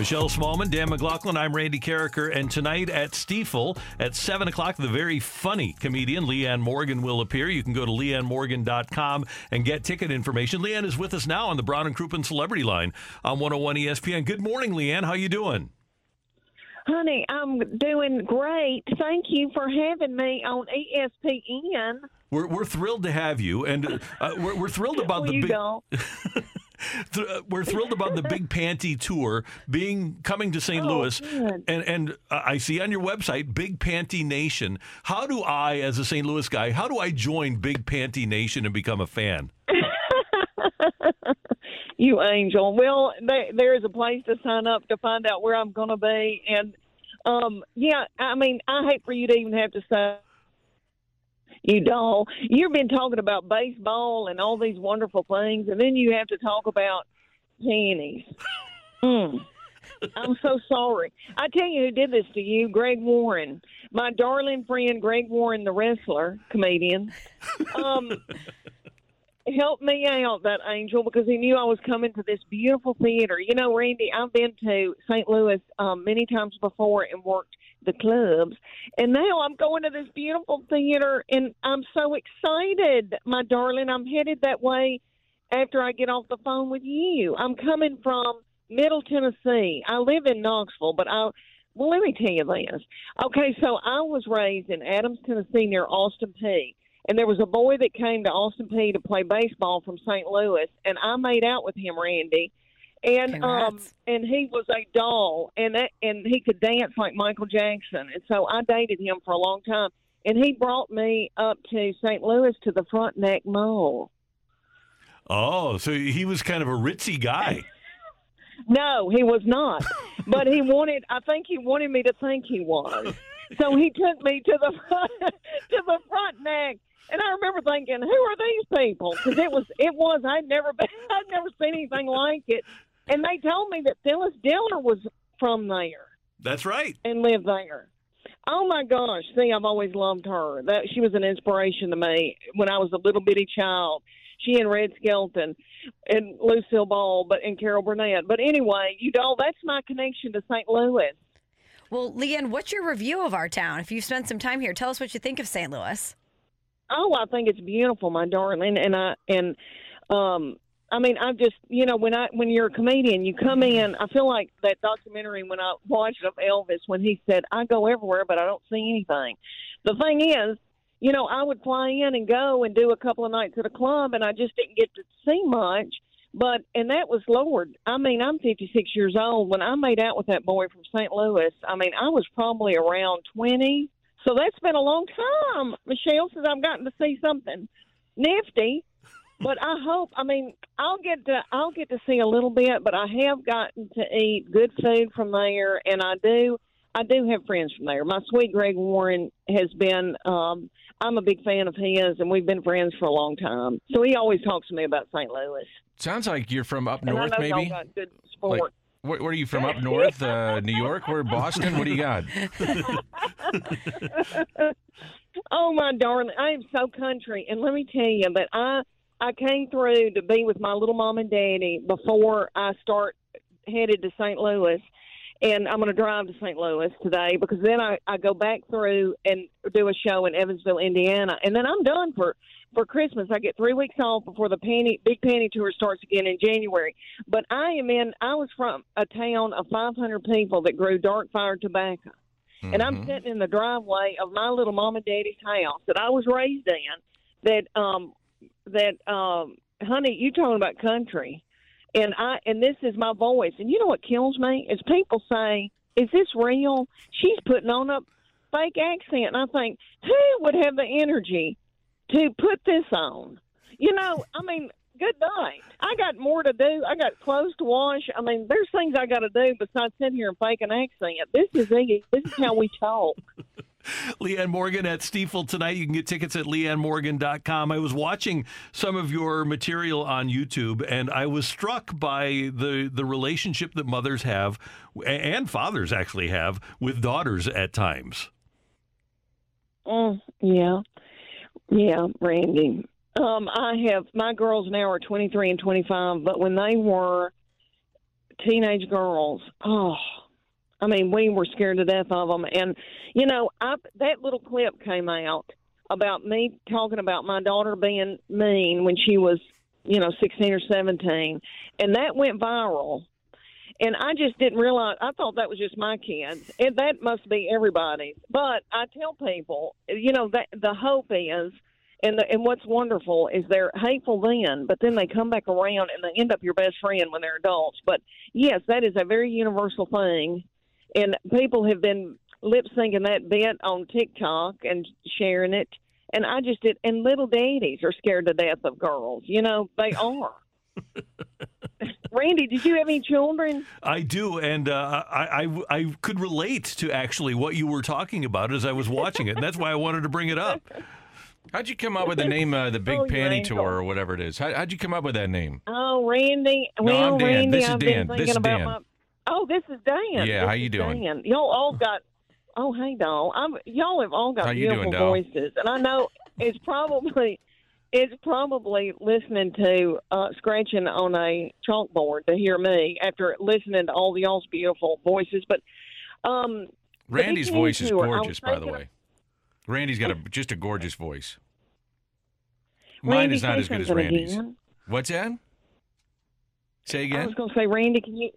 Michelle Smallman, Dan McLaughlin, I'm Randy Karraker, and tonight at Stifel at 7 o'clock, the very funny comedian Leanne Morgan will appear. You can go to leannemorgan.com and get ticket information. Leanne is with us now on the Brown and Crouppen Celebrity Line on 101 ESPN. Good morning, Leanne. How you doing? Honey, I'm doing great. Thank you for having me on ESPN. We're, we're thrilled to have you, and uh, we're, we're thrilled about well, the big. Th- we're thrilled about the Big Panty tour being coming to St. Oh, Louis, good. and and uh, I see on your website Big Panty Nation. How do I, as a St. Louis guy, how do I join Big Panty Nation and become a fan? you angel. Well, there, there is a place to sign up to find out where I'm going to be, and um, yeah, I mean, I hate for you to even have to say. You doll, you've been talking about baseball and all these wonderful things, and then you have to talk about pennies. Mm. I'm so sorry. I tell you who did this to you, Greg Warren, my darling friend, Greg Warren, the wrestler, comedian. Um, helped me out, that angel, because he knew I was coming to this beautiful theater. You know, Randy, I've been to St. Louis um, many times before and worked the clubs, and now I'm going to this beautiful theater, and I'm so excited, my darling. I'm headed that way after I get off the phone with you. I'm coming from Middle Tennessee. I live in Knoxville, but I well, let me tell you this. Okay, so I was raised in Adams, Tennessee, near Austin Peay. And there was a boy that came to Austin Peay to play baseball from St. Louis, and I made out with him, Randy. And um, and he was a doll, and that, and he could dance like Michael Jackson. And so I dated him for a long time. And he brought me up to St. Louis to the Frontenac Mall. Oh, so he was kind of a ritzy guy. No, he was not. but he wanted. I think he wanted me to think he was. So he took me to the front, to the front neck, and I remember thinking, "Who are these people?" Because it was, it was. I'd never been, I'd never seen anything like it. And they told me that Phyllis Diller was from there That's right. and lived there. Oh my gosh! See, I've always loved her. That she was an inspiration to me when I was a little bitty child. She and Red Skelton and Lucille Ball, but and Carol Burnett. But anyway, you know that's my connection to St. Louis. Well, Leanne, what's your review of our town? If you've spent some time here, tell us what you think of St. Louis. Oh, I think it's beautiful, my darling, and I and um I mean, I just you know when I when you're a comedian, you come in. I feel like that documentary when I watched of Elvis when he said, "I go everywhere, but I don't see anything." The thing is, you know, I would fly in and go and do a couple of nights at a club, and I just didn't get to see much. But and that was Lord. I mean, I'm 56 years old. When I made out with that boy from St. Louis, I mean, I was probably around 20. So that's been a long time, Michelle, since I've gotten to see something nifty. But I hope. I mean, I'll get to I'll get to see a little bit, but I have gotten to eat good food from there, and I do I do have friends from there. My sweet Greg Warren has been. um I'm a big fan of his, and we've been friends for a long time. So he always talks to me about St. Louis. Sounds like you're from up And north, maybe. y'all got good sport. Like, where, where are you from? Up north, uh, New York, Where Boston? What do you got? oh my darling, I am so country, and let me tell you that I I came through to be with my little mom and daddy before I start headed to St. Louis, and I'm going to drive to St. Louis today because then I I go back through and do a show in Evansville, Indiana, and then I'm done for for Christmas. I get three weeks off before the panty big panty tour starts again in January. But I am in. I was from a town of 500 people that grew dark fire tobacco and I'm Mhm. sitting in the driveway of my little mom and daddy's house that I was raised in. That um that um honey, you talking about country, and I and this is my voice. And you know what kills me is people say, "Is this real?" She's putting on a fake accent, and I think who would have the energy to put this on? You know, I mean. Good night. I got more to do. I got clothes to wash. I mean, there's things I got to do besides sit here and fake an accent. This is it. This is how we talk. Leanne Morgan at Stifel tonight. You can get tickets at leannemorgan.com. I was watching some of your material on YouTube and I was struck by the, the relationship that mothers have and fathers actually have with daughters at times. Mm, yeah, yeah, Randy. Um, I have my girls now are 23 and 25, but when they were teenage girls, oh, I mean, we were scared to death of them. And you know, I that little clip came out about me talking about my daughter being mean when she was, you know, 16 or 17, and that went viral. And I just didn't realize. I thought that was just my kids, and that must be everybody's. But I tell people, you know, that the hope is and the, and what's wonderful is they're hateful then, but then they come back around and they end up your best friend when they're adults. But yes, that is a very universal thing, and people have been lip syncing that bit on TikTok and sharing it. And I just did. And little daddies are scared to death of girls. You know they are. Randy, did you have any children? I do, and uh, I, I I could relate to actually what you were talking about as I was watching it, and that's why I wanted to bring it up. How'd you come up with the name, uh, the Big Oh, Panty. Tour, or whatever it is? How, how'd you come up with that name? Oh, Randy. No, well, I'm Dan. Randy, This is I've Dan. been This thinking is about Dan. my. Oh, this is Dan. Yeah, This how you doing? Dan. Y'all all got. Oh, hey, doll. I'm. Y'all have all got How you beautiful doing, doll? voices, and I know it's probably. It's probably listening to uh, scratching on a chalkboard to hear me after listening to all the y'all's beautiful voices. But um, Randy's Big voice is Tour, I gorgeous, by the thinking- way. Randy's got a just a gorgeous voice. Mine Randy, is not as good as something Randy's. again. What's that? Say again. I was going to say, Randy, can you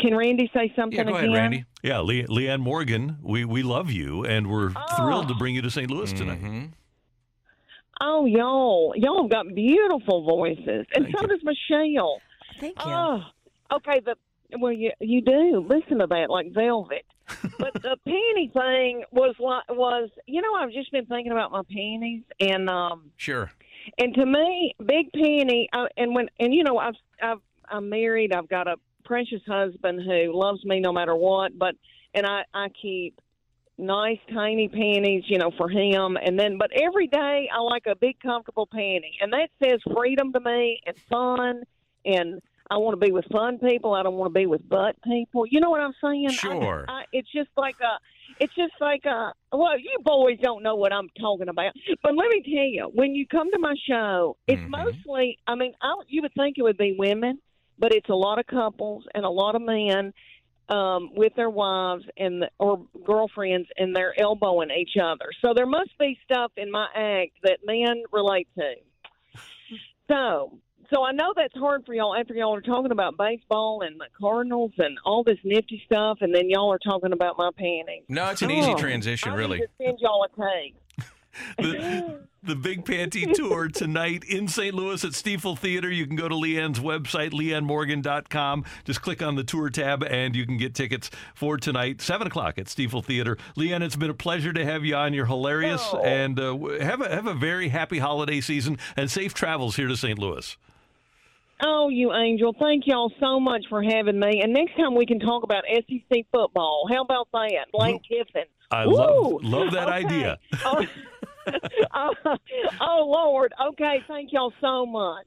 can Randy say something Yeah, go again? ahead, Randy. Yeah, Le- Leanne Morgan, we, we love you, and we're thrilled to bring you to St. Louis tonight. Oh, y'all, y'all have got beautiful voices, and Thank so you. does Michelle. Thank you. Oh, okay. The well, you you do listen to that like velvet. but the panty thing was like was you know I've just been thinking about my panties and um Sure. and to me big panty uh, and when and you know I've I've I'm married I've got a precious husband who loves me no matter what but and I I keep nice tiny panties you know for him. And then but every day I like a big comfortable panty. And that says freedom to me and fun. And I want to be with fun people. I don't want to be with butt people. You know what I'm saying? Sure. I, it's just like a it's just like a well you boys don't know what I'm talking about. But let me tell you when you come to my show it's Mhm. mostly I mean I, you would think it would be women but it's a lot of couples and a lot of men um, with their wives and or girlfriends, and they're elbowing each other. So there must be stuff in my act that men relate to. So, so I know that's hard for y'all after y'all are talking about baseball and the Cardinals and all this nifty stuff, and then y'all are talking about my panties. No, it's an easy Oh, transition, I really. Need to send y'all a tape. The, the Big Panty Tour tonight in St. Louis at Stifel Theater. You can go to Leanne's website, leannemorgan.com. Just click on the tour tab and you can get tickets for tonight, 7 o'clock at Stifel Theater. Leanne, it's been a pleasure to have you on. You're hilarious. Oh. And uh, have, a, have a very happy holiday season and safe travels here to St. Louis. Oh, you angel! Thank y'all so much for having me. And next time we can talk about SEC football. How about that, Lane Kiffin? I Woo! love, love that Okay. idea. oh, oh, oh, Lord. Okay, thank y'all so much.